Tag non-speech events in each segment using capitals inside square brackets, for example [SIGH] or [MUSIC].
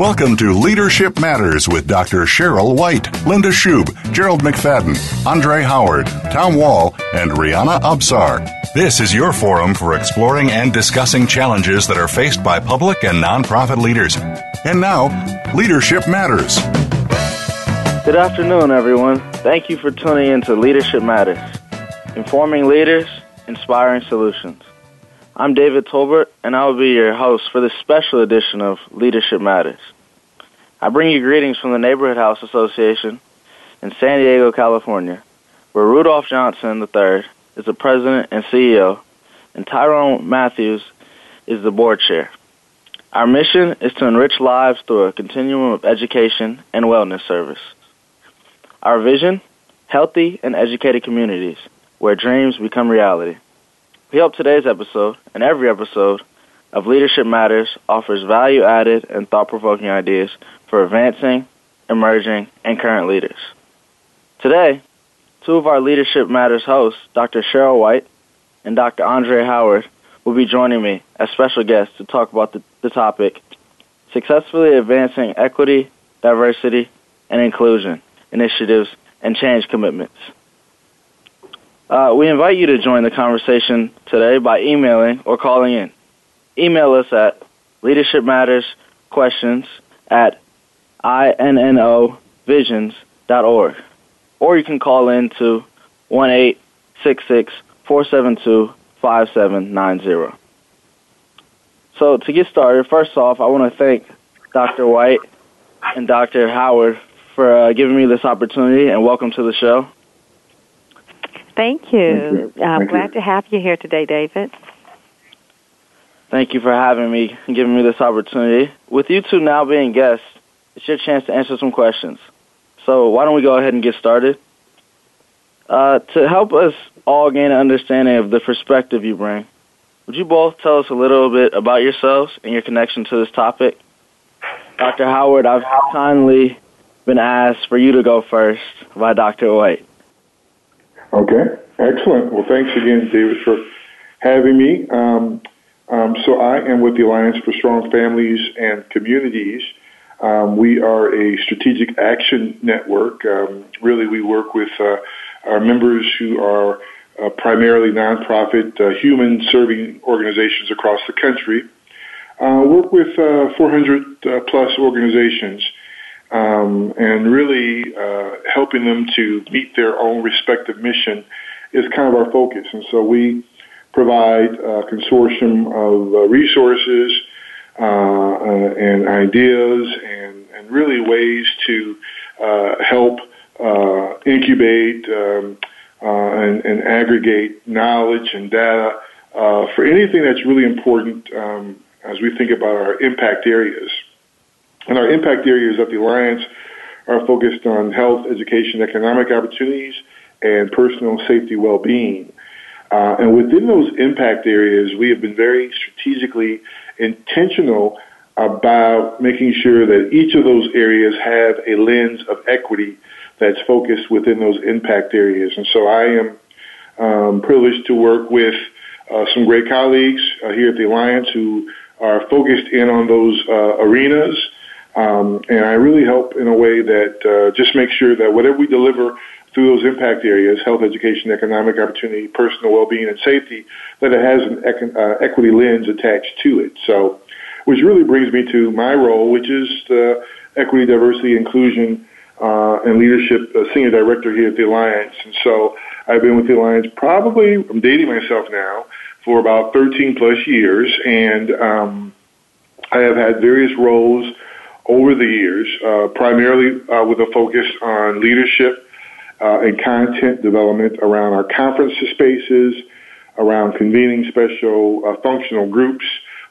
Welcome to Leadership Matters with Dr. Cheryl White, Linda Schub, Gerald McFadden, Andre Howard, Tom Wall, and Rihanna Absar. This is your forum for exploring and discussing challenges that are faced by public and nonprofit leaders. And now, Leadership Matters. Good afternoon, everyone. Thank you for tuning in to Leadership Matters, informing leaders, inspiring solutions. I'm David Tolbert, and I will be your host for this special edition of Leadership Matters. I bring you greetings from the Neighborhood House Association in San Diego, California, where Rudolph Johnson III is the president and CEO, and Tyrone Matthews is the board chair. Our mission is to enrich lives through a continuum of education and wellness service. Our vision healthy and educated communities where dreams become reality. We hope today's episode and every episode of Leadership Matters offers value added and thought provoking ideas for advancing, emerging, and current leaders. Today, two of our Leadership Matters hosts, Dr. Cheryl White and Dr. Andre Howard, will be joining me as special guests to talk about the, the topic Successfully Advancing Equity, Diversity, and Inclusion Initiatives and Change Commitments. Uh, we invite you to join the conversation today by emailing or calling in. Email us at leadershipmattersquestions at innovisions.org. Or you can call in to 1 472 5790. So, to get started, first off, I want to thank Dr. White and Dr. Howard for uh, giving me this opportunity and welcome to the show. Thank you. Thank you. I'm glad you. to have you here today, David. Thank you for having me and giving me this opportunity. With you two now being guests, it's your chance to answer some questions. So why don't we go ahead and get started? Uh, to help us all gain an understanding of the perspective you bring, would you both tell us a little bit about yourselves and your connection to this topic? Dr. Howard, I've kindly been asked for you to go first by Dr. White. Okay, excellent. Well, thanks again, David, for having me. Um, um, so I am with the Alliance for Strong Families and Communities. Um, we are a strategic action network. Um, really, we work with uh, our members who are uh, primarily nonprofit, uh, human-serving organizations across the country. Uh, work with uh, 400 uh, plus organizations um, and really uh, helping them to meet their own respective mission is kind of our focus. And so we provide a consortium of uh, resources uh, uh and ideas and, and, really ways to uh, help uh, incubate um, and, and, aggregate knowledge and data for anything that's really important um, as we think about our impact areas. And our impact areas of the Alliance are focused on health, education, economic opportunities, and personal safety well-being. Uh, and within those impact areas, we have been very strategically intentional about making sure that each of those areas have a lens of equity that's focused within those impact areas. And so I am um, privileged to work with uh, some great colleagues uh, here at the Alliance who are focused in on those uh, arenas um, and I really help in a way that uh, just makes sure that whatever we deliver through those impact areas, health, education, economic opportunity, personal well-being, and safety, that it has an econ- uh, equity lens attached to it. So, which really brings me to my role, which is the equity, diversity, inclusion, uh, and leadership uh, senior director here at the Alliance. And so I've been with the Alliance probably, I'm dating myself now, for about 13 plus years. And um, I have had various roles over the years, uh, primarily uh, with a focus on leadership uh, and content development around our conference spaces, around convening special uh, functional groups,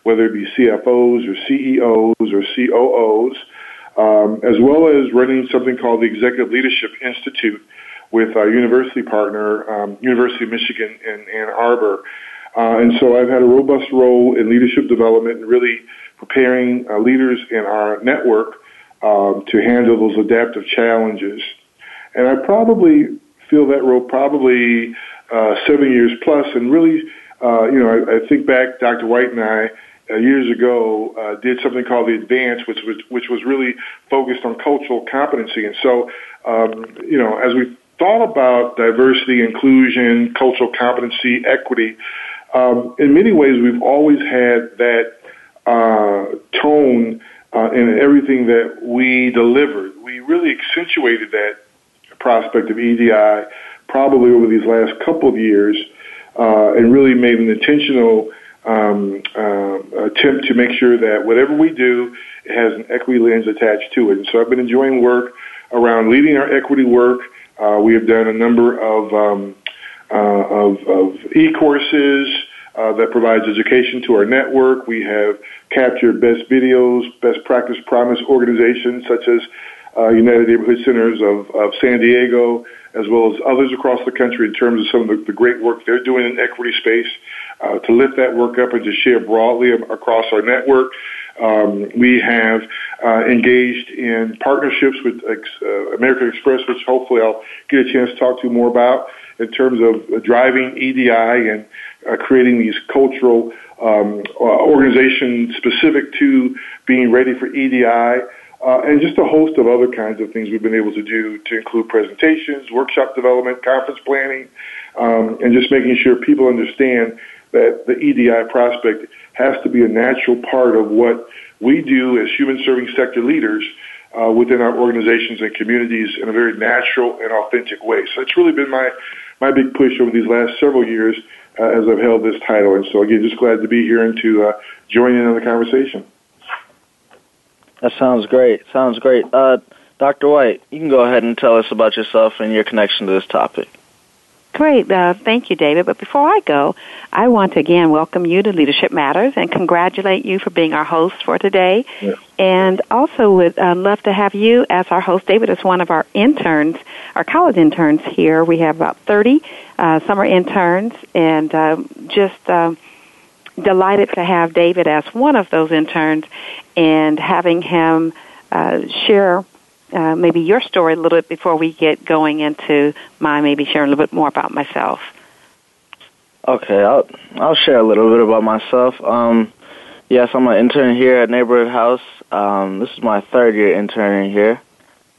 whether it be CFOs or CEOs or COOs, um, as well as running something called the Executive Leadership Institute with our university partner, um, University of Michigan in Ann Arbor. Uh, and so I've had a robust role in leadership development and really preparing uh, leaders in our network um, to handle those adaptive challenges. And I probably feel that role probably uh, seven years plus. plus, and really, uh, you know, I, I think back, Dr. White and I, uh, years ago uh, did something called the Advance, which was which was really focused on cultural competency. And so, um, you know, as we thought about diversity, inclusion, cultural competency, equity, um, in many ways we've always had that uh, tone uh, in everything that we delivered. We really accentuated that prospect of EDI probably over these last couple of years uh, and really made an intentional um, uh, attempt to make sure that whatever we do it has an equity lens attached to it. And so I've been enjoying work around leading our equity work. Uh, we have done a number of um, uh, of, of e-courses uh, that provides education to our network. We have captured best videos, best practice promise organizations such as uh, United Neighborhood Centers of, of San Diego, as well as others across the country in terms of some of the, the great work they're doing in equity space uh, to lift that work up and to share broadly across our network. Um, we have uh, engaged in partnerships with uh, American Express, which hopefully I'll get a chance to talk to you more about in terms of driving EDI and uh, creating these cultural um, uh, organizations specific to being ready for EDI. Uh, and just a host of other kinds of things we've been able to do to include presentations, workshop development, conference planning, um, and just making sure people understand that the EDI prospect has to be a natural part of what we do as human serving sector leaders uh, within our organizations and communities in a very natural and authentic way. So it's really been my, my big push over these last several years uh, as I've held this title. And so again, just glad to be here and to uh, join in on the conversation. That sounds great. Sounds great. Uh, Dr. White, you can go ahead and tell us about yourself and your connection to this topic. Great. Uh, thank you, David. But before I go, I want to again welcome you to Leadership Matters and congratulate you for being our host for today. Yes. And also would uh, love to have you as our host. David is one of our interns, our college interns here. We have about 30 uh, summer interns and uh, just uh, delighted to have David as one of those interns and having him uh, share uh, maybe your story a little bit before we get going into my maybe sharing a little bit more about myself. Okay, I'll I'll share a little bit about myself. Um, yes, I'm an intern here at Neighborhood House. Um, this is my third year interning here.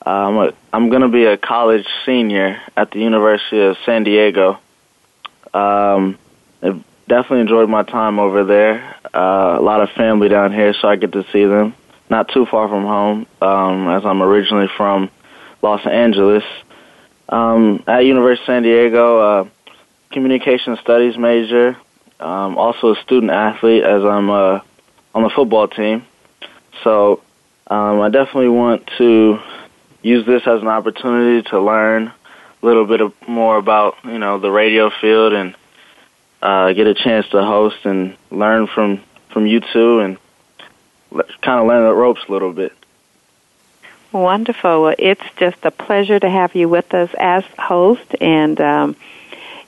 Um, I'm, a, I'm going to be a college senior at the University of San Diego. Um, I've definitely enjoyed my time over there. Uh, a lot of family down here, so I get to see them not too far from home, um, as I'm originally from Los Angeles. Um, at University of San Diego, uh, communication studies major, um, also a student athlete as I'm uh, on the football team. So um, I definitely want to use this as an opportunity to learn a little bit more about you know the radio field and uh, get a chance to host and learn from from you two and kind of learn the ropes a little bit. Wonderful. Well, it's just a pleasure to have you with us as host. And, um,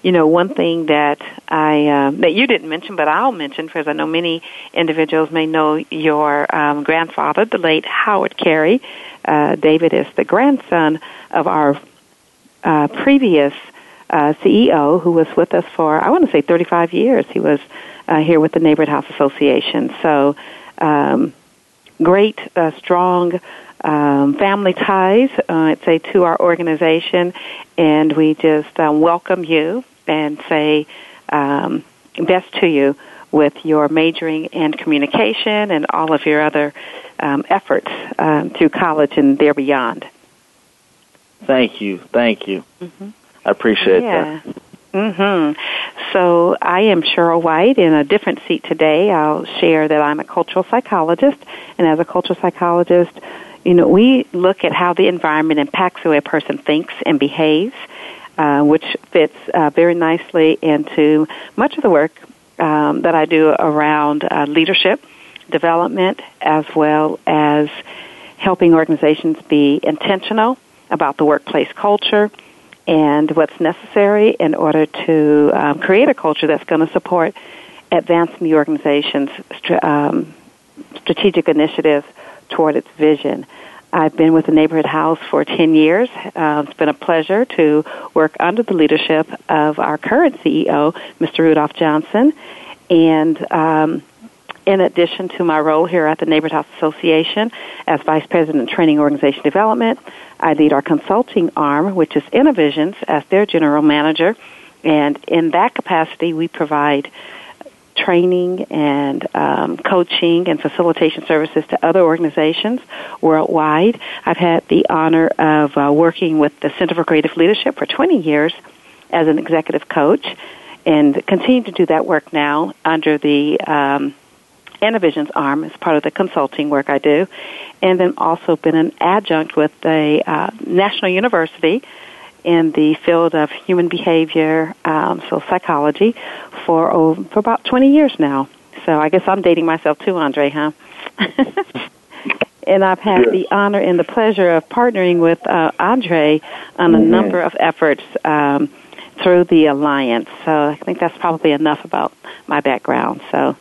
you know, one thing that I uh, that you didn't mention, but I'll mention because I know many individuals may know your um, grandfather, the late Howard Carey. Uh, David is the grandson of our uh, previous uh, CEO, who was with us for I want to say 35 years. He was uh, here with the Neighborhood House Association. So um, great, uh, strong um, family ties, uh, I'd say, to our organization, and we just um, welcome you and say um, best to you with your majoring in communication and all of your other um, efforts um, through college and there beyond. Thank you, thank you. Mm-hmm. I appreciate yeah. that. Mm-hmm. So I am Cheryl White in a different seat today. I'll share that I'm a cultural psychologist, and as a cultural psychologist, you know, we look at how the environment impacts the way a person thinks and behaves, uh, which fits uh, very nicely into much of the work um, that I do around uh, leadership development, as well as helping organizations be intentional about the workplace culture and what's necessary in order to um, create a culture that's going to support advancing the organization's um, strategic initiatives toward its vision. I've been with the Neighborhood House for 10 years. Uh, it's been a pleasure to work under the leadership of our current CEO, Mr. Rudolph Johnson. And um, in addition to my role here at the Neighborhood House Association as Vice President of Training Organization Development, I lead our consulting arm, which is Innovisions, as their general manager. And in that capacity, we provide training and um, coaching and facilitation services to other organizations worldwide. I've had the honor of uh, working with the Center for Creative Leadership for 20 years as an executive coach and continue to do that work now under the um, Innovisions arm as part of the consulting work I do. And then also been an adjunct with the uh, National University in the field of human behavior, um, so psychology, for oh, for about 20 years now. So I guess I'm dating myself too, Andre, huh? [LAUGHS] and I've had yes. the honor and the pleasure of partnering with uh, Andre on a mm-hmm. number of efforts um, through the alliance. So I think that's probably enough about my background. So.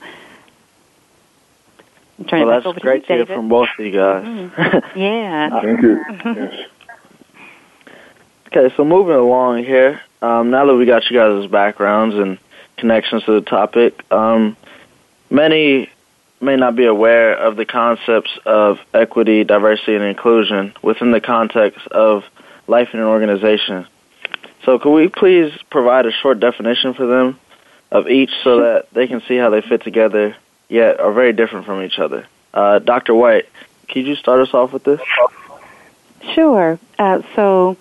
I'm well, that's great to, hear from both of you guys. Mm-hmm. [LAUGHS] yeah. Thank you. Yes. [LAUGHS] Okay, so moving along here, um, now that we got you guys' backgrounds and connections to the topic, um, many may not be aware of the concepts of equity, diversity, and inclusion within the context of life in an organization. So, could we please provide a short definition for them of each so that they can see how they fit together, yet are very different from each other? Uh, Dr. White, could you start us off with this? Sure. Uh, so,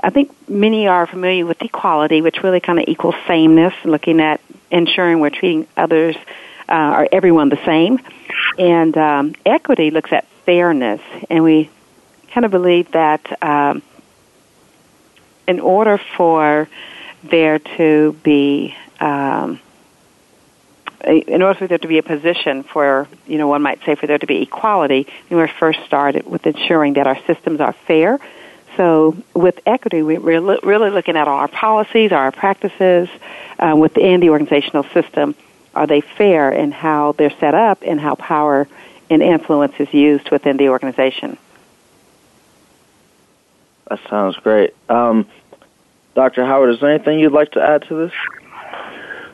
I think many are familiar with equality, which really kind of equals sameness, looking at ensuring we're treating others uh, or everyone the same. And um, equity looks at fairness, and we kind of believe that um, in order for there to be um, in order for there to be a position for, you know, one might say for there to be equality, we first started with ensuring that our systems are fair, so with equity, we're really looking at our policies, our practices uh, within the organizational system. Are they fair in how they're set up and how power and influence is used within the organization? That sounds great. Um, Dr. Howard, is there anything you'd like to add to this?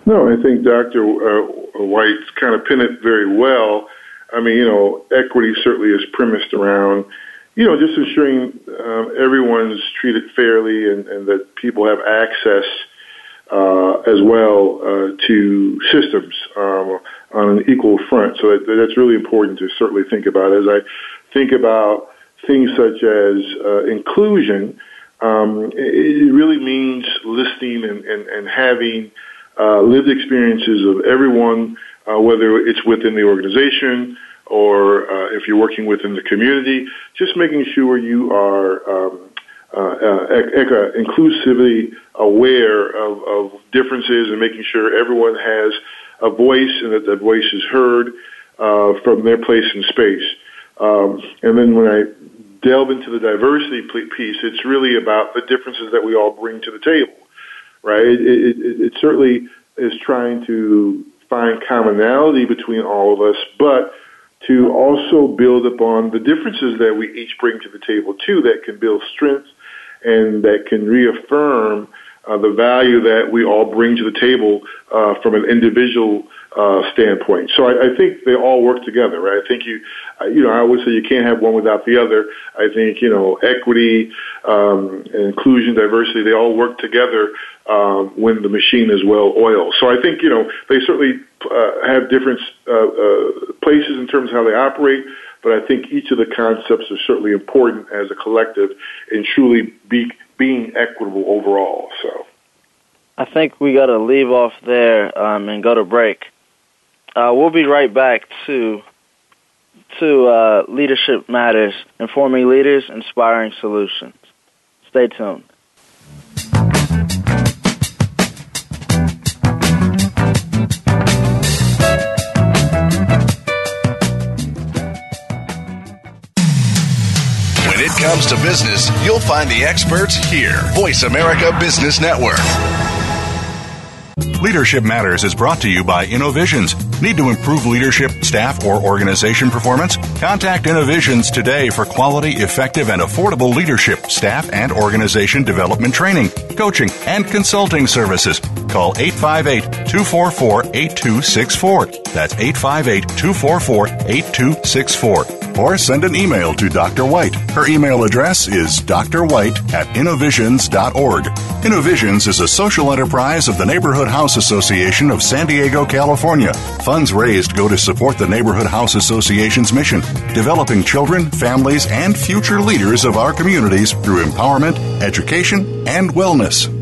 No, I think Dr. Uh, White's kind of pinned it very well. I mean, you know, equity certainly is premised around you know, just ensuring um, everyone's treated fairly and, and that people have access uh, as well uh, to systems um, on an equal front. So that, that's really important to certainly think about. As I think about things such as uh, inclusion, um, it really means listening and, and, and having uh, lived experiences of everyone, uh, whether it's within the organization, or uh, if you're working within the community, just making sure you are um, uh, uh, inclusively aware of, of differences and making sure everyone has a voice and that that voice is heard uh, from their place in space. Um, and then when I delve into the diversity piece, it's really about the differences that we all bring to the table, right? It, it, it, certainly is trying to find commonality between all of us, but to also build upon the differences that we each bring to the table too that can build strength and that can reaffirm uh, the value that we all bring to the table uh, from an individual uh, standpoint. So I, I think they all work together, right? I think you, uh, you know, I would say you can't have one without the other. I think you know, equity, um, inclusion, diversity, they all work together um, when the machine is well oiled. So I think you know they certainly uh, have different uh, uh, places in terms of how they operate, but I think each of the concepts are certainly important as a collective in truly be, being equitable overall. So. I think we got to leave off there um, and go to break. Uh, we'll be right back to to uh, Leadership Matters, informing leaders, inspiring solutions. Stay tuned. When it comes to business, you'll find the experts here. Voice America Business Network. Leadership Matters is brought to you by Innovisions. Need to improve leadership, staff, or organization performance? Contact Innovisions today for quality, effective, and affordable leadership, staff, and organization development training. coaching, and consulting services. Call 858 244 8264. That's 858 244 8264 or send an email to Dr. White. Her email address is drwhite at innovisions.org. Innovisions is a social enterprise of the Neighborhood House Association of San Diego, California. Funds raised go to support the Neighborhood House Association's mission, developing children, families, and future leaders of our communities through empowerment, education, and wellness.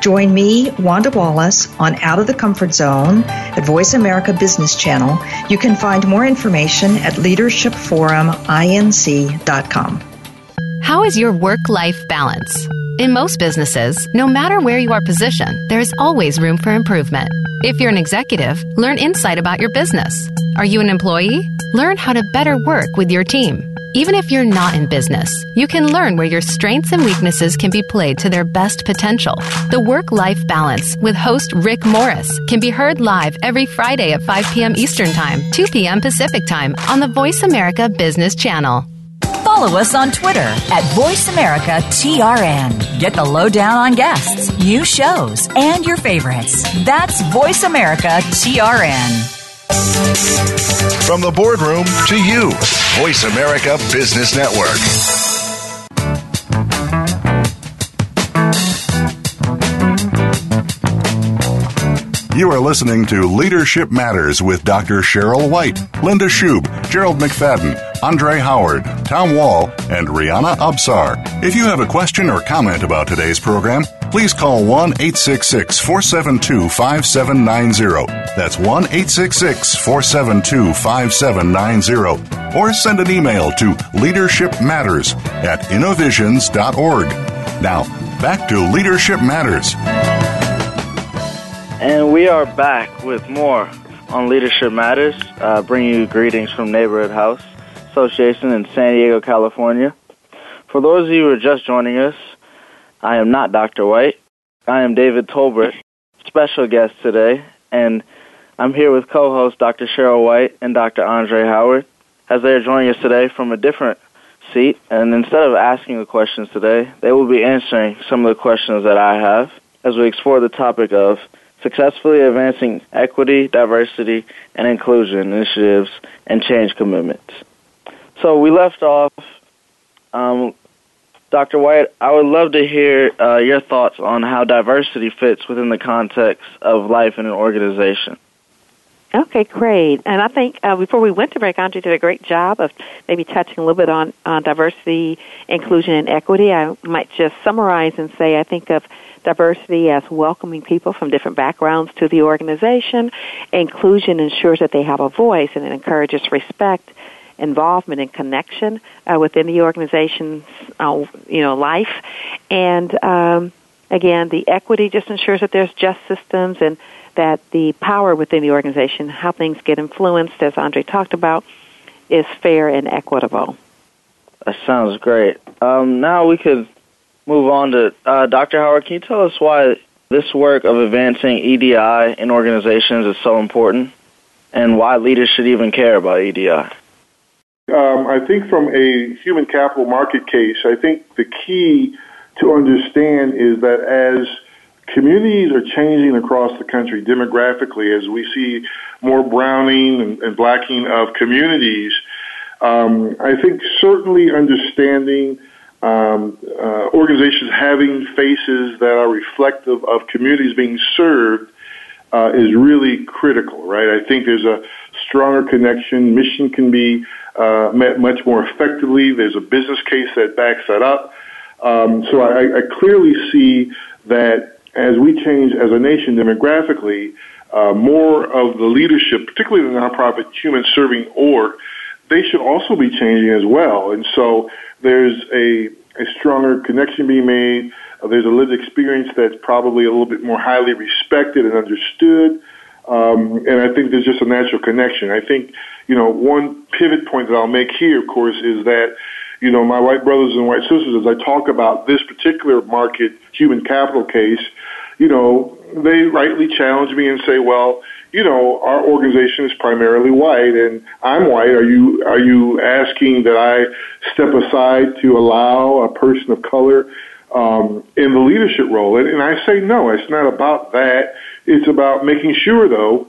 Join me, Wanda Wallace, on Out of the Comfort Zone at Voice America Business Channel. You can find more information at leadershipforuminc.com. How is your work life balance? In most businesses, no matter where you are positioned, there is always room for improvement. If you're an executive, learn insight about your business. Are you an employee? Learn how to better work with your team. Even if you're not in business, you can learn where your strengths and weaknesses can be played to their best potential. The Work Life Balance with host Rick Morris can be heard live every Friday at 5 p.m. Eastern Time, 2 p.m. Pacific Time on the Voice America Business Channel. Follow us on Twitter at VoiceAmericaTRN. Get the lowdown on guests, new shows, and your favorites. That's VoiceAmericaTRN. From the boardroom to you, Voice America Business Network. You are listening to Leadership Matters with Dr. Cheryl White, Linda Schub, Gerald McFadden, Andre Howard, Tom Wall, and Rihanna Absar. If you have a question or comment about today's program, please call 1 866 472 5790. That's 1 866 472 5790. Or send an email to leadershipmatters at innovisions.org. Now, back to Leadership Matters. And we are back with more on Leadership Matters, uh, bringing you greetings from Neighborhood House Association in San Diego, California. For those of you who are just joining us, I am not Dr. White. I am David Tolbert, special guest today, and I'm here with co-host Dr. Cheryl White and Dr. Andre Howard, as they are joining us today from a different seat. And instead of asking the questions today, they will be answering some of the questions that I have as we explore the topic of successfully advancing equity, diversity, and inclusion initiatives and change commitments. So we left off, um, Dr. White, I would love to hear uh, your thoughts on how diversity fits within the context of life in an organization. Okay, great. And I think uh, before we went to break, Andre did a great job of maybe touching a little bit on, on diversity, inclusion, and equity. I might just summarize and say I think of diversity as welcoming people from different backgrounds to the organization. Inclusion ensures that they have a voice and it encourages respect, involvement, and connection uh, within the organization's uh, you know life. And um, again, the equity just ensures that there's just systems and that the power within the organization, how things get influenced, as Andre talked about, is fair and equitable. That sounds great. Um, now we could move on to uh, Dr. Howard. Can you tell us why this work of advancing EDI in organizations is so important, and why leaders should even care about EDI? Um, I think from a human capital market case, I think the key to understand is that as communities are changing across the country demographically, as we see more browning and, and blacking of communities, um, I think certainly understanding um, uh, organizations having faces that are reflective of communities being served uh, is really critical, right? I think there's a stronger connection. Mission can be uh, met much more effectively. There's a business case that backs that up. Um, so I, I clearly see that as we change as a nation demographically, uh, more of the leadership, particularly the nonprofit human serving org, they should also be changing as well. And so there's a, a stronger connection being made. Uh, there's a lived experience that's probably a little bit more highly respected and understood. Um, and I think there's just a natural connection. I think, you know, one pivot point that I'll make here, of course, is that, you know, my white brothers and white sisters, as I talk about this particular market human capital case, you know, they rightly challenge me and say, well, you know, our organization is primarily white and I'm white. Are you, are you asking that I step aside to allow a person of color, um, in the leadership role? And, and I say, no, it's not about that. It's about making sure though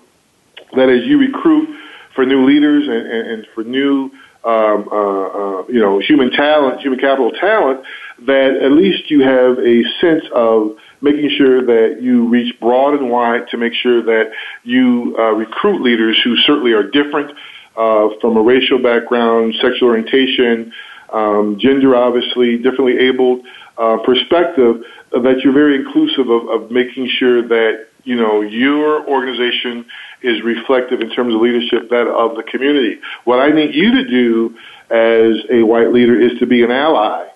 that as you recruit for new leaders and, and, and for new, um, uh, uh, you know, human talent, human capital talent, that at least you have a sense of making sure that you reach broad and wide to make sure that you uh, recruit leaders who certainly are different uh, from a racial background, sexual orientation, um, gender, obviously, differently abled uh, perspective. That you're very inclusive of, of making sure that you know your organization is reflective in terms of leadership that of the community. What I need you to do as a white leader is to be an ally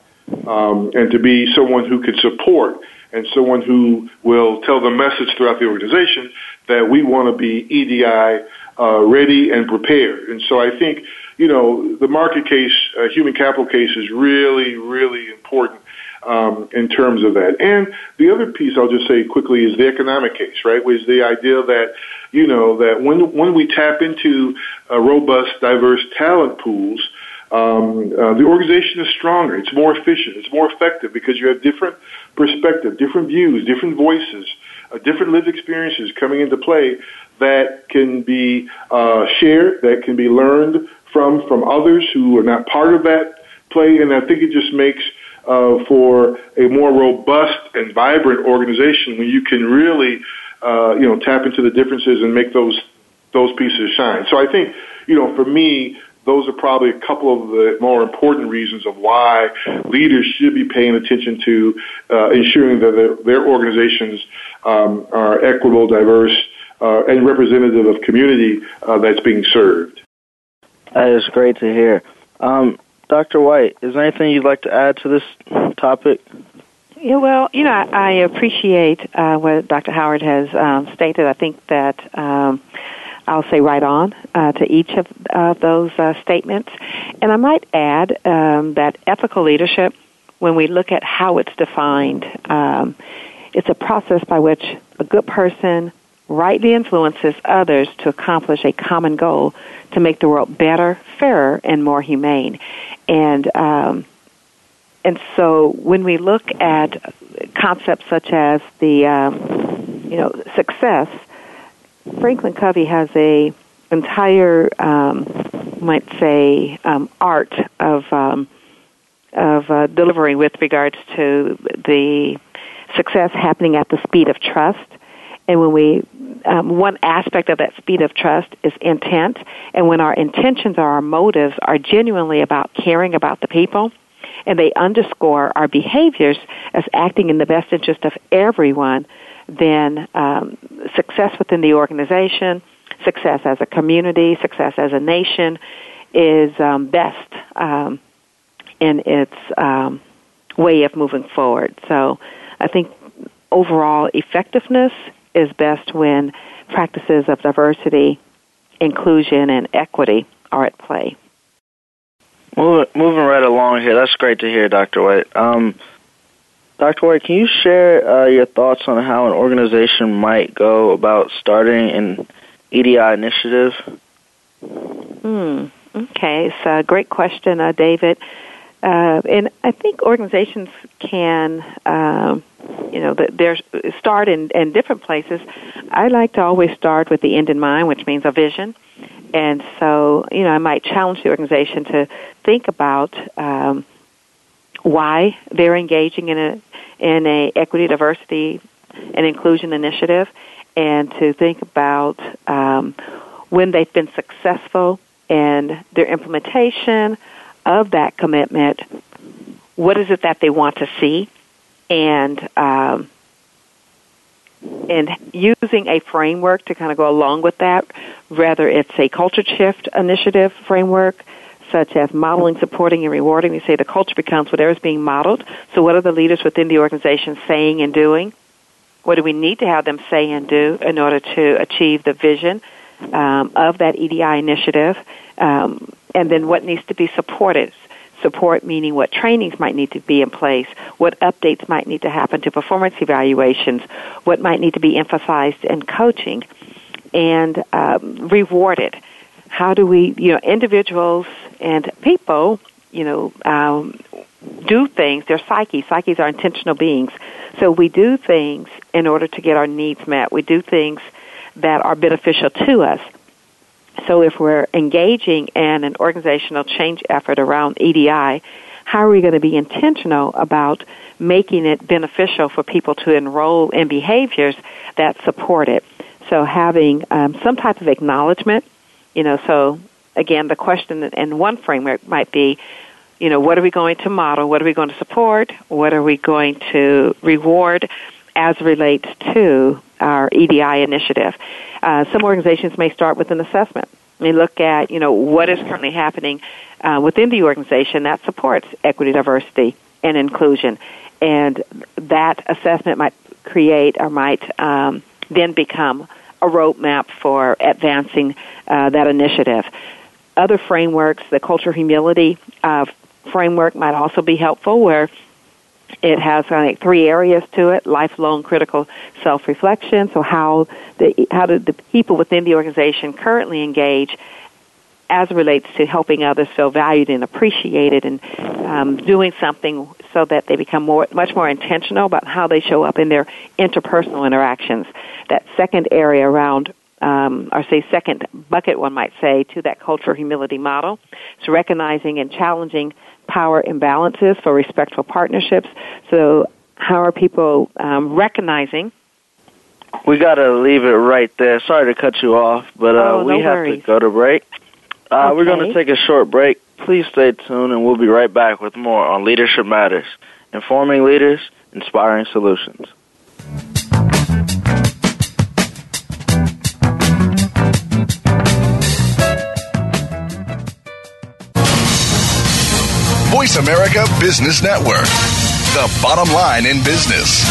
um, and to be someone who can support and someone who will tell the message throughout the organization that we want to be EDI uh, ready and prepared. And so I think, you know, the market case, uh, human capital case is really, really important um, in terms of that. And the other piece I'll just say quickly is the economic case, right? Was the idea that, you know, that when, when we tap into robust, diverse talent pools, um, uh, the organization is stronger. It's more efficient. It's more effective because you have different perspective, different views, different voices, uh, different lived experiences coming into play that can be uh, shared, that can be learned from from others who are not part of that play. And I think it just makes uh, for a more robust and vibrant organization when you can really, uh, you know, tap into the differences and make those those pieces shine. So I think, you know, for me, those are probably a couple of the more important reasons of why leaders should be paying attention to uh, ensuring that their, their organizations um, are equitable, diverse, uh, and representative of community uh, that's being served. That is great to hear. Um, Dr. White, is there anything you'd like to add to this topic? Yeah, well, you know, I, appreciate uh, what Dr. Howard has um, stated. I think that um, I'll say right on uh, to each of uh, those statements. And I might add um, that ethical leadership, when we look at how it's defined, um, it's a process by which a good person rightly influences others to accomplish a common goal to make the world better, fairer, and more humane. And um, and so when we look at concepts such as the um, you know success Franklin Covey has a entire, um, might say, um, art of um, of uh, delivering with regards to the success happening at the speed of trust. And when we, um, one aspect of that speed of trust is intent. And when our intentions or our motives are genuinely about caring about the people, and they underscore our behaviors as acting in the best interest of everyone, then um, success within the organization, success as a community, success as a nation is um, best um, in its um, way of moving forward. So I think overall effectiveness is best when practices of diversity, inclusion, and equity are at play. Moving, moving right along here, that's great to hear, Dr. White. Um, Dr. White, can you share uh, your thoughts on how an organization might go about starting an EDI initiative? Hmm. Okay, it's a great question, uh, David. Uh, and I think organizations can, um, you know, their start in, in different places. I like to always start with the end in mind, which means a vision. And so, you know, I might challenge the organization to think about um, why they're engaging in a in a equity, diversity, and inclusion initiative, and to think about um, when they've been successful in their implementation of that commitment. What is it that they want to see, and um, and using a framework to kind of go along with that, whether it's a culture shift initiative framework, such as modeling, supporting, and rewarding. We say the culture becomes whatever is being modeled. So, what are the leaders within the organization saying and doing? What do we need to have them say and do in order to achieve the vision um, of that EDI initiative? Um, and then what needs to be supported? Support meaning what trainings might need to be in place, what updates might need to happen to performance evaluations, what might need to be emphasized in coaching, and um, rewarded. How do we, you know, individuals and people, you know, um, do things. They're psyche. Psyches are intentional beings. So we do things in order to get our needs met. We do things that are beneficial to us. So if we're engaging in an organizational change effort around EDI, how are we going to be intentional about making it beneficial for people to enroll in behaviors that support it? So having um, some type of acknowledgement, you know, so again, the question in one framework might be, you know, what are we going to model? What are we going to support? What are we going to reward as relates to our EDI initiative? Uh, some organizations may start with an assessment. They look at, you know, what is currently happening uh, within the organization that supports equity, diversity, and inclusion. And that assessment might create or might um, then become a roadmap for advancing uh, that initiative. Other frameworks, the culture humility uh, framework might also be helpful where it has like three areas to it lifelong critical self reflection so how the how do the people within the organization currently engage as relates to helping others feel valued and appreciated and um, doing something so that they become more much more intentional about how they show up in their interpersonal interactions. That second area around um, or say second bucket one might say to that culture humility model is recognizing and challenging power imbalances for respectful partnerships. So, how are people um, recognizing? We got to leave it right there. Sorry to cut you off, but uh, oh, no we have worries. to go to break. Uh, okay. We're going to take a short break. Please stay tuned, and we'll be right back with more on Leadership Matters, informing leaders, inspiring solutions. Voice America Business Network, the bottom line in business.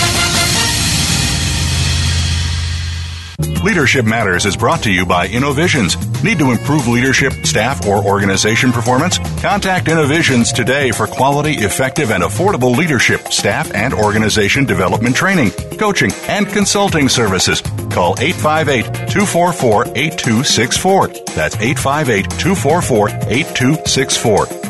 Leadership Matters is brought to you by Innovisions. Need to improve leadership, staff, or organization performance? Contact Innovisions today for quality, effective, and affordable leadership, staff, and organization development training, coaching, and consulting services. Call 858 244 8264. That's 858 244 8264.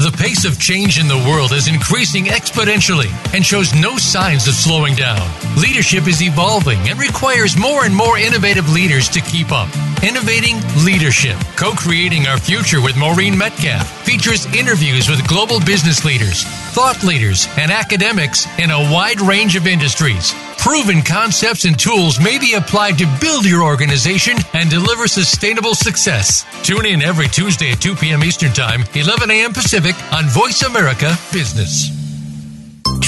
The pace of change in the world is increasing exponentially and shows no signs of slowing down. Leadership is evolving and requires more and more innovative leaders to keep up. Innovating Leadership, co creating our future with Maureen Metcalf, features interviews with global business leaders, thought leaders, and academics in a wide range of industries. Proven concepts and tools may be applied to build your organization and deliver sustainable success. Tune in every Tuesday at 2 p.m. Eastern Time, 11 a.m. Pacific on Voice America Business.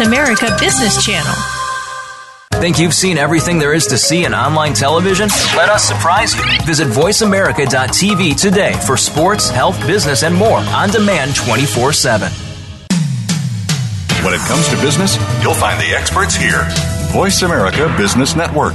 America Business Channel. Think you've seen everything there is to see in online television? Let us surprise you. Visit VoiceAmerica.tv today for sports, health, business, and more on demand 24 7. When it comes to business, you'll find the experts here. Voice America Business Network.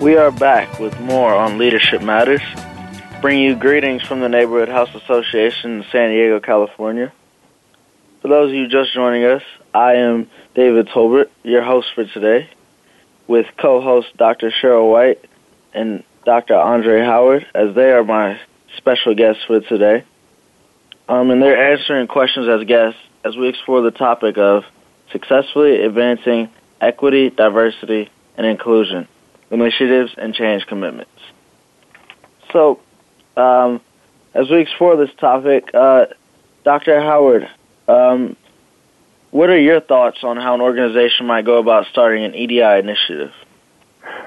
We are back with more on Leadership Matters. Bring you greetings from the Neighborhood House Association in San Diego, California. For those of you just joining us, I am David Tolbert, your host for today, with co-host Dr. Cheryl White and Dr. Andre Howard, as they are my special guests for today. Um, and they're answering questions as guests as we explore the topic of successfully advancing equity, diversity, and inclusion initiatives, and change commitments. So, um, as we explore this topic, uh, Dr. Howard, um, what are your thoughts on how an organization might go about starting an EDI initiative?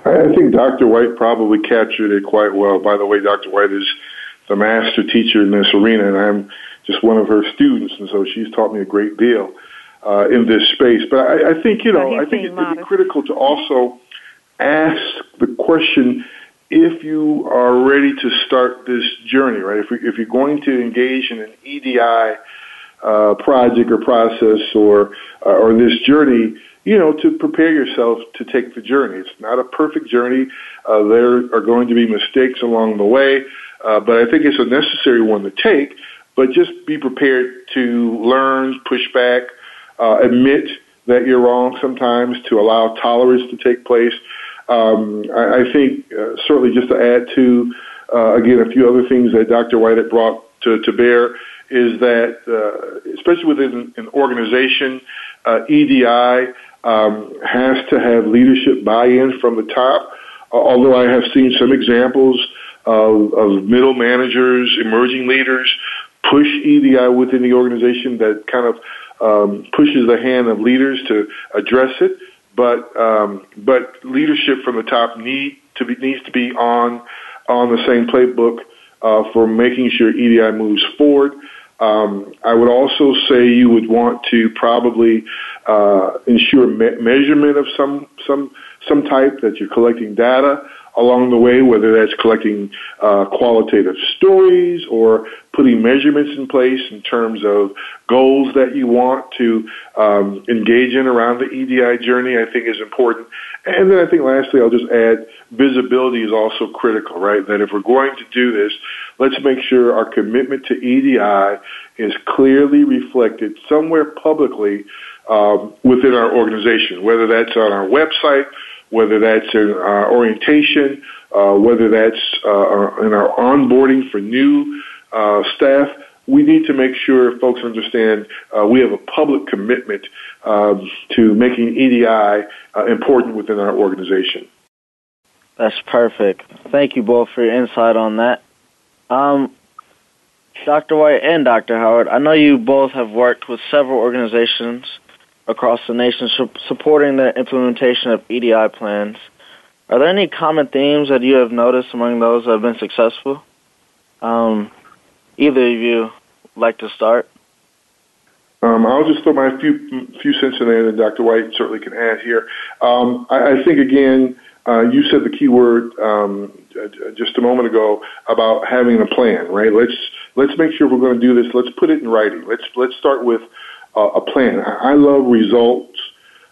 I think Dr. White probably captured it quite well. By the way, Dr. White is the master teacher in this arena, and I'm just one of her students, and so she's taught me a great deal uh, in this space. But I, I think, you know, I think it, it'd be critical to also ask the question if you are ready to start this journey, right? If, we, if you're going to engage in an EDI uh, project or process or uh, or this journey, you know, to prepare yourself to take the journey. It's not a perfect journey. Uh, there are going to be mistakes along the way, uh, but I think it's a necessary one to take. But just be prepared to learn, push back, uh, admit that you're wrong sometimes, to allow tolerance to take place. Um, I, I think uh, certainly just to add to uh, again a few other things that Dr. White had brought to, to bear is that uh, especially within an organization, uh, EDI um, has to have leadership buy-in from the top. Uh, although I have seen some examples of, of middle managers, emerging leaders push EDI within the organization that kind of um, pushes the hand of leaders to address it but um, but leadership from the top need to be needs to be on on the same playbook uh, for making sure EDI moves forward. Um, I would also say you would want to probably uh, ensure me- measurement of some some some type that you're collecting data along the way, whether that's collecting uh, qualitative stories or putting measurements in place in terms of goals that you want to um, engage in around the EDI journey, I think is important. And then I think lastly, I'll just add visibility is also critical, right? That if we're going to do this, let's make sure our commitment to EDI is clearly reflected somewhere publicly um, within our organization, whether that's on our website whether that's in our orientation, uh, whether that's uh, in our onboarding for new uh, staff. We need to make sure folks understand uh, we have a public commitment um, to making EDI uh, important within our organization. That's perfect. Thank you both for your insight on that. Um, Dr. White and Dr. Howard, I know you both have worked with several organizations across the nation supporting the implementation of EDI plans. Are there any common themes that you have noticed among those that have been successful? Um, either of you like to start? Um, I'll just throw my few few cents in there, and Dr. White certainly can add here. Um, I, I, think again, uh, you said the key word um, just a moment ago about having a plan, right? Let's let's make sure we're going to do this. Let's put it in writing. Let's let's start with uh, a plan. I love results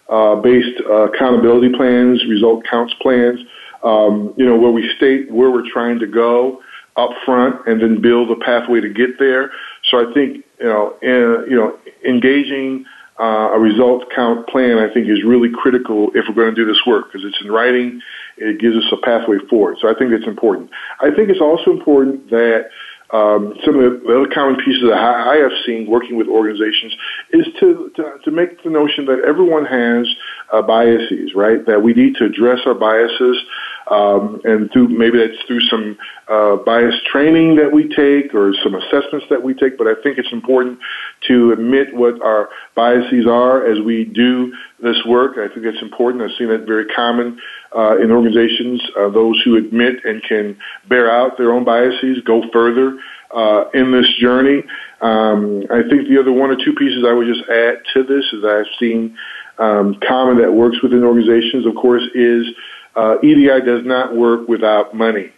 uh, based uh, accountability plans, result counts plans. Um, you know where we state where we're trying to go up front, and then build a pathway to get there. So I think you know in, you know engaging uh, a result count plan, I think, is really critical if we're going to do this work because it's in writing. It gives us a pathway forward. So I think it's important. I think it's also important that um, some of the other common pieces that I have seen working with organizations is to, to, to make the notion that everyone has uh, biases, right? That we need to address our biases. Um, and through maybe that's through some uh, bias training that we take or some assessments that we take. But I think it's important to admit what our biases are as we do this work. I think that's important. I've seen that very common uh, in organizations. Uh, those who admit and can bear out their own biases go further uh, in this journey. Um, I think the other one or two pieces I would just add to this is I've seen um, common that works within organizations, of course, is uh, EDI does not work without money.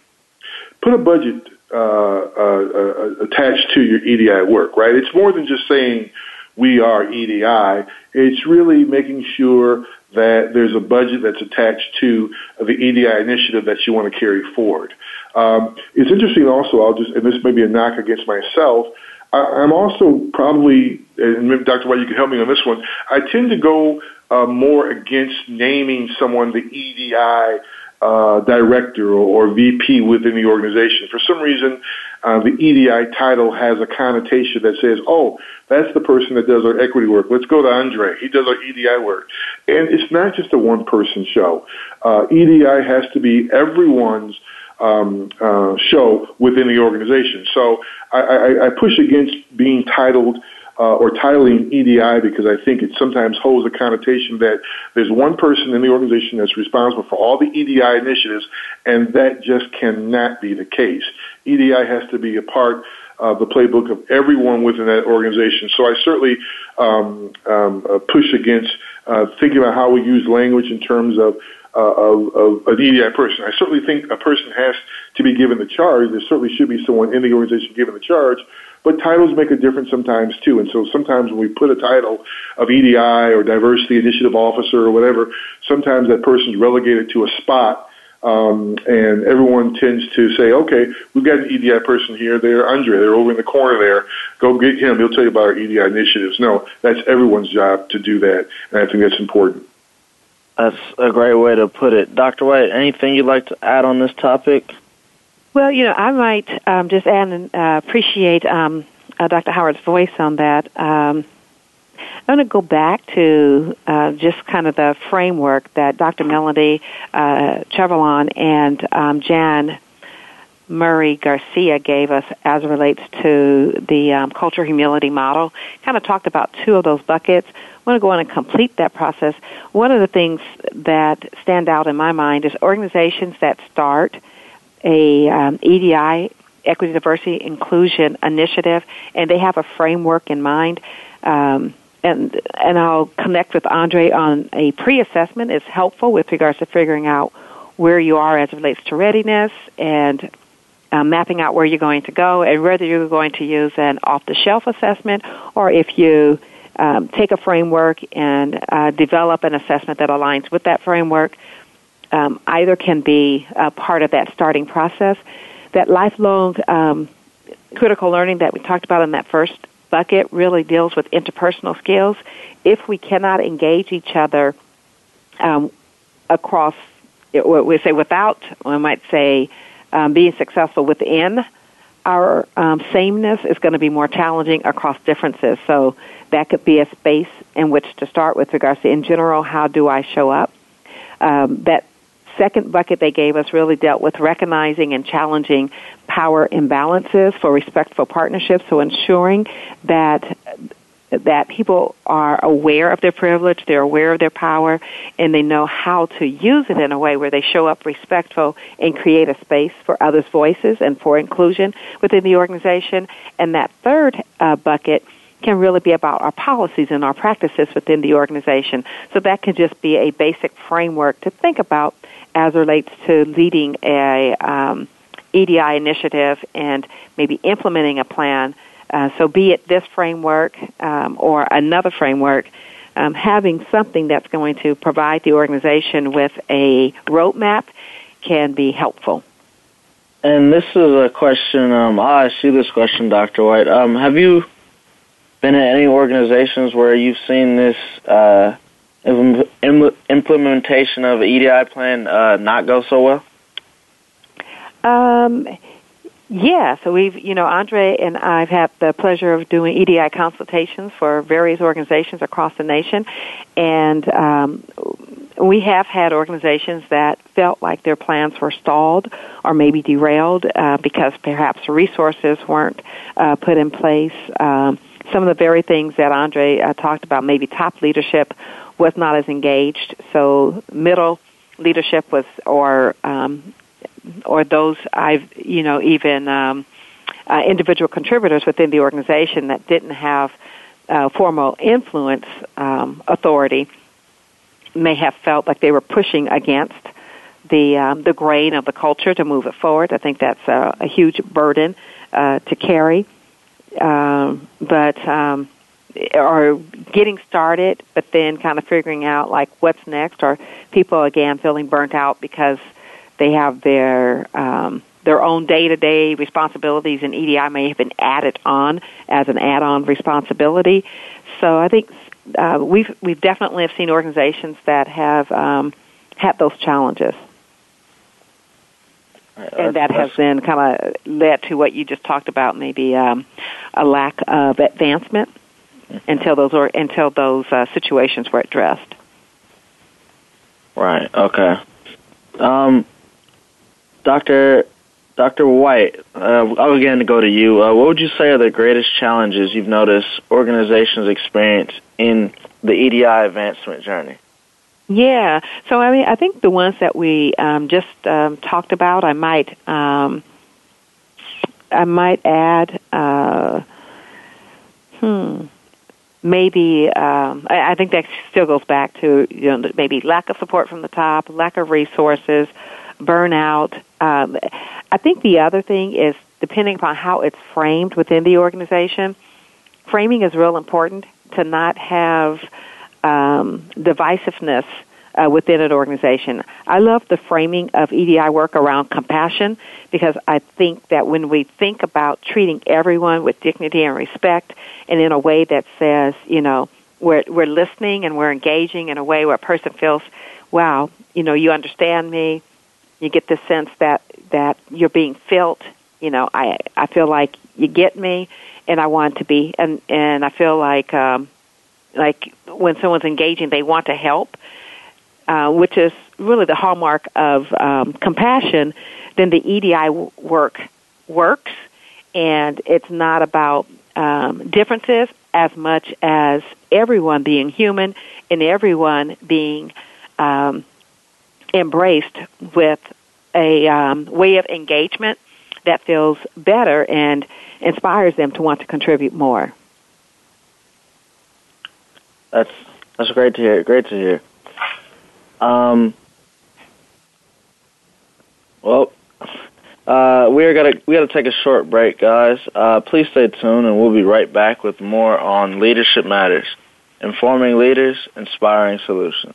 Put a budget uh, uh, uh attached to your EDI work, right? It's more than just saying we are EDI. It's really making sure that there's a budget that's attached to the EDI initiative that you want to carry forward. Um, it's interesting also, I'll just, and this may be a knock against myself, I, am also probably, and maybe Dr. White, you can help me on this one, I tend to go uh, more against naming someone the EDI uh, director or, or, VP within the organization. For some reason, uh, the EDI title has a connotation that says, oh, that's the person that does our equity work. Let's go to Andre. He does our EDI work. And it's not just a one person show. Uh, EDI has to be everyone's um, uh, show within the organization. So I, I, I push against being titled uh, or titling EDI because I think it sometimes holds a connotation that there's one person in the organization that's responsible for all the EDI initiatives, and that just cannot be the case. EDI has to be a part of the playbook of everyone within that organization. So I certainly um, um, uh, push against uh, thinking about how we use language in terms of uh, of, of an EDI person. I certainly think a person has to be given the charge. There certainly should be someone in the organization given the charge. But titles make a difference sometimes too. And so sometimes when we put a title of EDI or Diversity Initiative Officer or whatever, sometimes that person's relegated to a spot um, and everyone tends to say, okay, we've got an EDI person here. They're Andre. They're over in the corner there. Go get him. He'll tell you about our EDI initiatives. No, that's everyone's job to do that, and I think that's important. That's a great way to put it. Dr. White, anything you'd like to add on this topic? Well, you know, I might um, just add and uh, appreciate um, uh, Dr. Howard's voice on that. Um, I'm going to go back to uh, just kind of the framework that Dr. Melody uh, Tervalon and um, Jan Murray Garcia gave us as relates to the um, culture humility model. Kind of talked about two of those buckets. Want to go on and complete that process. One of the things that stand out in my mind is organizations that start a um, EDI, Equity, Diversity, Inclusion initiative, and they have a framework in mind. Um, and and I'll connect with Andre on a pre-assessment is helpful with regards to figuring out where you are as it relates to readiness and uh, mapping out where you're going to go and whether you're going to use an off-the-shelf assessment or if you um, take a framework and uh, develop an assessment that aligns with that framework. Um, either can be a part of that starting process. That lifelong um, critical learning that we talked about in that first bucket really deals with interpersonal skills. If we cannot engage each other um, across, what we say without, we might say um, being successful within our um, sameness is going to be more challenging across differences. So that could be a space in which to start with regards to, in general, how do I show up? Um, that second bucket they gave us really dealt with recognizing and challenging power imbalances for respectful partnerships, so ensuring that that people are aware of their privilege, they're aware of their power, and they know how to use it in a way where they show up respectful and create a space for others' voices and for inclusion within the organization. And that third uh, bucket can really be about our policies and our practices within the organization. So that can just be a basic framework to think about as relates to leading a um, EDI initiative and maybe implementing a plan. Uh, so be it this framework um, or another framework, um, having something that's going to provide the organization with a roadmap can be helpful. And this is a question. Um, I see this question, Dr. White. Um, have you been in any organizations where you've seen this uh, implementation of an EDI plan uh, not go so well? Um, yeah, so we've, you know, Andre and I've had the pleasure of doing EDI consultations for various organizations across the nation, and um, we have had organizations that felt like their plans were stalled or maybe derailed uh, because perhaps resources weren't uh, put in place. Um, some of the very things that Andre uh, talked about, maybe top leadership was not as engaged, so middle leadership was, or um, or those I've you know even um, uh, individual contributors within the organization that didn't have uh, formal influence um, authority may have felt like they were pushing against the um, the grain of the culture to move it forward. I think that's a, a huge burden uh, to carry. Um, but um, getting started, but then kind of figuring out like what's next, or people again feeling burnt out because they have their um, their own day to day responsibilities, and EDI may have been added on as an add on responsibility. So I think uh, we've we've definitely have seen organizations that have um, had those challenges. And that has then kind of led to what you just talked about, maybe um, a lack of advancement until those or until those uh, situations were addressed. Right. Okay. Um, Doctor Doctor White, uh, I'll again go to you. Uh, what would you say are the greatest challenges you've noticed organizations experience in the EDI advancement journey? Yeah. So I mean, I think the ones that we um, just um, talked about, I might um, I might add. Uh, hmm maybe um, I, I think that still goes back to you know maybe lack of support from the top, lack of resources, burnout. Um, I think the other thing is depending upon how it's framed within the organization. Framing is real important to not have um, divisiveness uh, within an organization. I love the framing of EDI work around compassion because I think that when we think about treating everyone with dignity and respect and in a way that says, you know, we're, we're listening and we're engaging in a way where a person feels, wow, you know, you understand me. You get the sense that, that you're being felt. You know, I, I feel like you get me and I want to be, and, and I feel like, um, like when someone's engaging, they want to help uh, which is really the hallmark of um, compassion, then the EDI work works, and it's not about um, differences as much as everyone being human and everyone being um, embraced with a um, way of engagement that feels better and inspires them to want to contribute more. That's that's great to hear. Great to hear. Um, well, uh, we're gonna we gotta take a short break, guys. Uh, please stay tuned, and we'll be right back with more on leadership matters, informing leaders, inspiring solutions.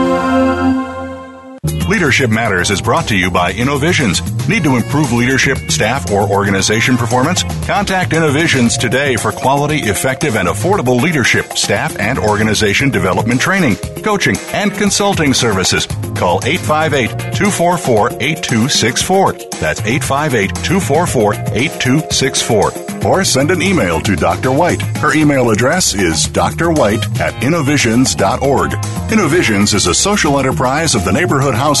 Leadership Matters is brought to you by Innovisions. Need to improve leadership, staff, or organization performance? Contact Innovisions today for quality, effective, and affordable leadership, staff, and organization development training, coaching, and consulting services. Call 858 244 8264. That's 858 244 8264 or send an email to Dr. White. Her email address is drwhite at innovisions.org. Innovisions is a social enterprise of the Neighborhood House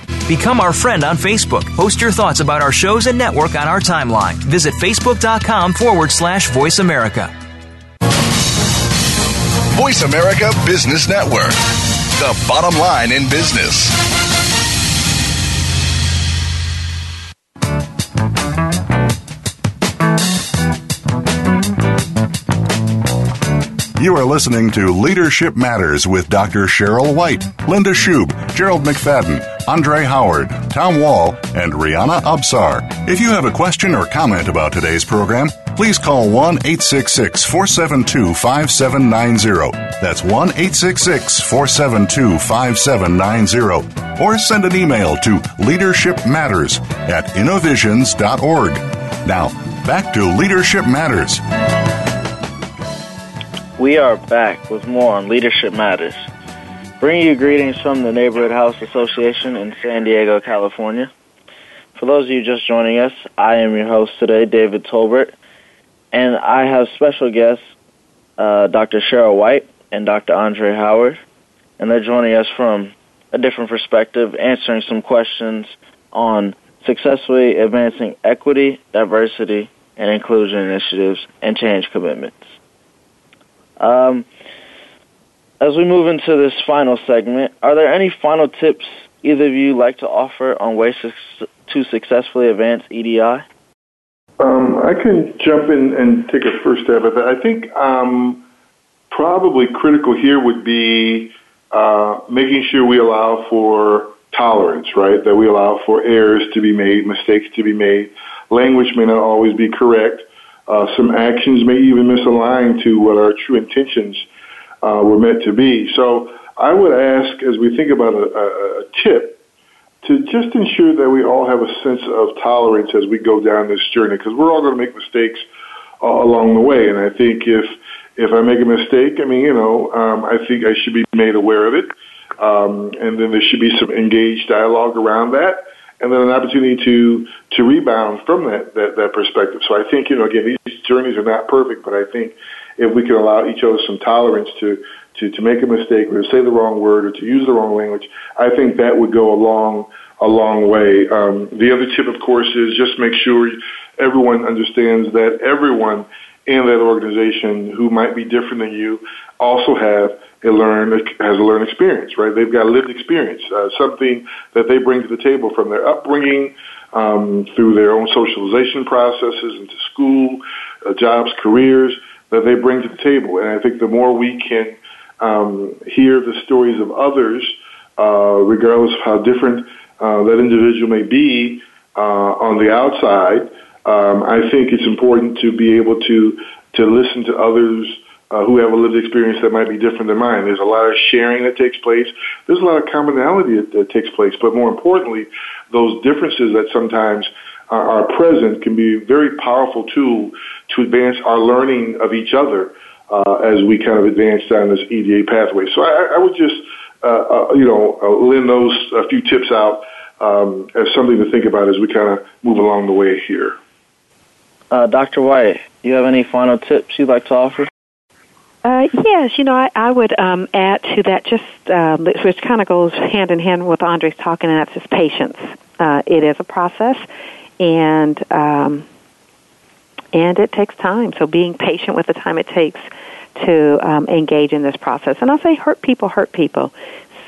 Become our friend on Facebook. Post your thoughts about our shows and network on our timeline. Visit facebook.com forward slash voice America. Voice America Business Network, the bottom line in business. You are listening to Leadership Matters with Dr. Cheryl White, Linda Schub, Gerald McFadden, Andre Howard, Tom Wall, and Rihanna Absar. If you have a question or comment about today's program, please call 1 866 472 5790. That's 1 866 472 5790. Or send an email to Leadership Matters at innovisions.org. Now, back to Leadership Matters. We are back with more on Leadership Matters. Bringing you greetings from the Neighborhood House Association in San Diego, California. For those of you just joining us, I am your host today, David Tolbert, and I have special guests, uh, Dr. Cheryl White and Dr. Andre Howard, and they're joining us from a different perspective, answering some questions on successfully advancing equity, diversity, and inclusion initiatives and change commitments. Um, as we move into this final segment, are there any final tips either of you like to offer on ways to, successfully advance EDI? Um, I can jump in and take a first stab at that. I think um, probably critical here would be uh, making sure we allow for tolerance, right? That we allow for errors to be made, mistakes to be made. Language may not always be correct. Uh, some actions may even misalign to what our true intentions uh, were meant to be. So I would ask, as we think about a, a, a tip, to just ensure that we all have a sense of tolerance as we go down this journey, because we're all going to make mistakes uh, along the way. And I think if if I make a mistake, I mean, you know, um, I think I should be made aware of it, um, and then there should be some engaged dialogue around that, and then an opportunity to to rebound from that that, that perspective. So I think, you know, again, these journeys are not perfect, but I think if we can allow each other some tolerance to, to, to make a mistake or to say the wrong word or to use the wrong language, I think that would go a long, a long way. Um, the other tip, of course, is just make sure everyone understands that everyone in that organization who might be different than you also have a learn has a learned experience, right? They've got a lived experience, uh, something that they bring to the table from their upbringing, um, through their own socialization processes into school, uh, jobs, careers that they bring to the table. And I think the more we can um, hear the stories of others, uh, regardless of how different uh, that individual may be uh, on the outside, um, I think it's important to be able to to listen to others uh, who have a lived experience that might be different than mine. There's a lot of sharing that takes place. There's a lot of commonality that, that takes place. But more importantly, those differences that sometimes are, are present can be a very powerful tool to advance our learning of each other uh, as we kind of advance down this EDI pathway. So I, I would just, uh, uh, you know, uh, lend those a few tips out um, as something to think about as we kind of move along the way here. Uh, Dr. White, do you have any final tips you'd like to offer? Uh, yes, you know, I, I would um, add to that just, uh, which kind of goes hand in hand with Andre's talking, and that's just patience. Uh, it is a process, and um, and it takes time. So being patient with the time it takes to um, engage in this process. And I'll say, hurt people hurt people.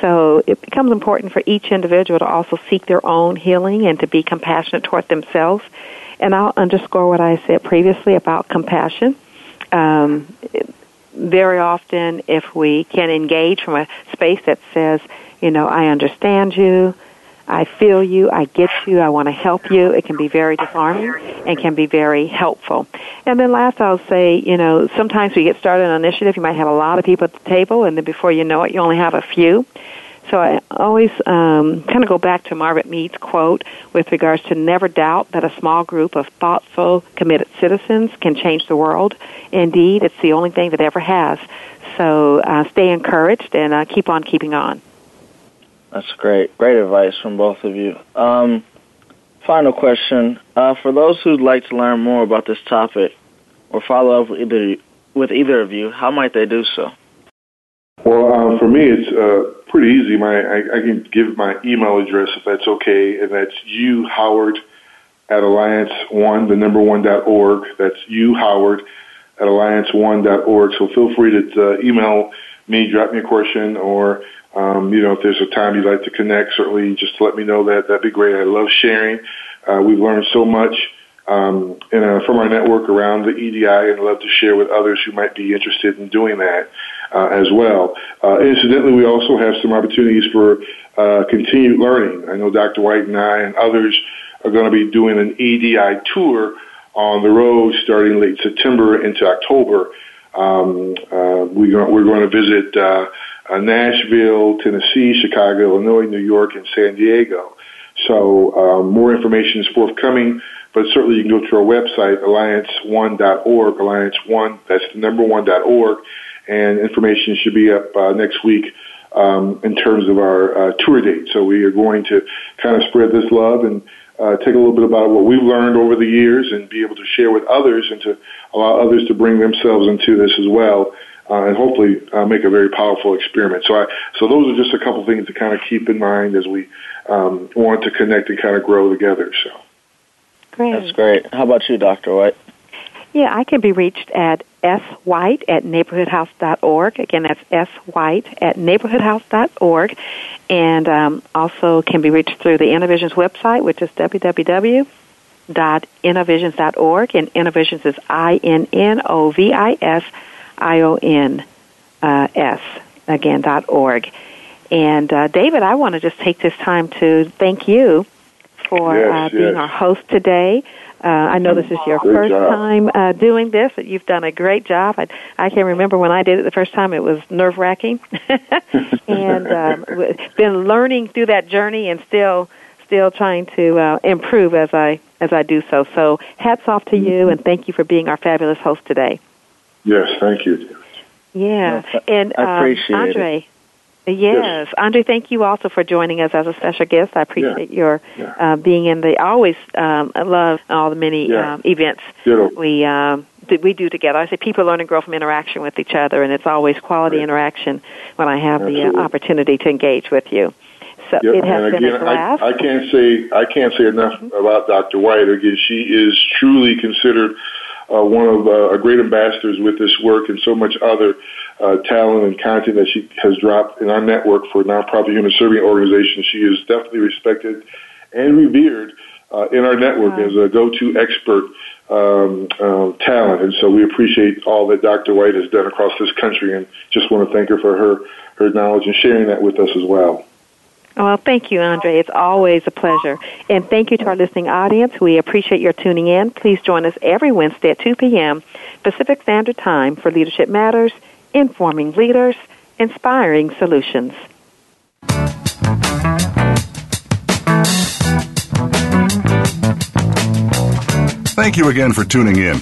So it becomes important for each individual to also seek their own healing and to be compassionate toward themselves. And I'll underscore what I said previously about compassion. Um, very often, if we can engage from a space that says, you know, I understand you, I feel you, I get you, I want to help you, it can be very disarming and can be very helpful. And then last I'll say, you know, sometimes we get started on an initiative, you might have a lot of people at the table and then before you know it, you only have a few. So I always um, kind of go back to Margaret Mead's quote with regards to never doubt that a small group of thoughtful, committed citizens can change the world. Indeed, it's the only thing that ever has. So uh, stay encouraged and uh, keep on keeping on. That's great. Great advice from both of you. Um, final question. Uh, for those who'd like to learn more about this topic or follow up with either, with either of you, how might they do so? Well, um, for me, it's uh, pretty easy. My I, I, can give my email address if that's okay, and that's you Howard at alliance one the number one dot org. That's you Howard at alliance one dot org. So feel free to uh, email me, drop me a question, or um, you know, if there's a time you'd like to connect, certainly just let me know that. That'd be great. I love sharing. Uh, we've learned so much um, in, from our network around the EDI and love to share with others who might be interested in doing that uh, as well. Uh, incidentally, we also have some opportunities for uh, continued learning. I know Dr. White and I and others are going to be doing an EDI tour on the road starting late September into October. Um, uh, we are, we're going to visit uh, uh, Nashville, Tennessee, Chicago, Illinois, New York, and San Diego. So um, more information is forthcoming, but certainly you can go to our website, alliance1.org, alliance1, that's the number one.org, and information should be up uh, next week um, in terms of our uh, tour date. So we are going to kind of spread this love and uh, take a little bit about what we've learned over the years and be able to share with others and to allow others to bring themselves into this as well. Uh, and hopefully uh, make a very powerful experiment. So, I, so those are just a couple things to kind of keep in mind as we um, want to connect and kind of grow together. So, great. That's great. How about you, Doctor White? Yeah, I can be reached at swhite at neighborhoodhouse.org. Again, that's swhite at neighborhoodhouse.org. And um, also can be reached through the Innovisions website, which is www.innovisions.org. And Innovisions is I-N-N-O-V-I-S-I-O-N-S, again, dot org. And uh, David, I want to just take this time to thank you for yes, uh, being yes. our host today. Uh, I know this is your Great first job. time uh, doing this. but You've done a great job. I, I can remember when I did it the first time; it was nerve wracking, [LAUGHS] and um, been learning through that journey, and still, still trying to uh, improve as I as I do so. So, hats off to you, and thank you for being our fabulous host today. yes, thank you. Yeah, No, and I um, appreciate it. Andre. Yes. Andre. Thank you also for joining us as a special guest. I appreciate your Yeah. uh, being in the. I always um, love all the many Yeah. um, events Ditto. we um, that we do together. I say people learn and grow from interaction with each other, and it's always quality Right. interaction when I have the uh, opportunity to engage with you. So Yep. it has and been again, a blast. I, I can't say I can't say enough about Dr. White. Again, she is truly considered uh, one of uh, a great ambassadors with this work and so much other uh, talent and content that she has dropped in our network for nonprofit human serving organizations. She is definitely respected and revered uh, in our network Wow. as a go-to expert um, um, talent. And so we appreciate all that Dr. White has done across this country, and just want to thank her for her her knowledge and sharing that with us as well. Well, thank you, Andre. It's always a pleasure. And thank you to our listening audience. We appreciate your tuning in. Please join us every Wednesday at 2 p.m. Pacific Standard Time for Leadership Matters, informing leaders, inspiring solutions. Thank you again for tuning in.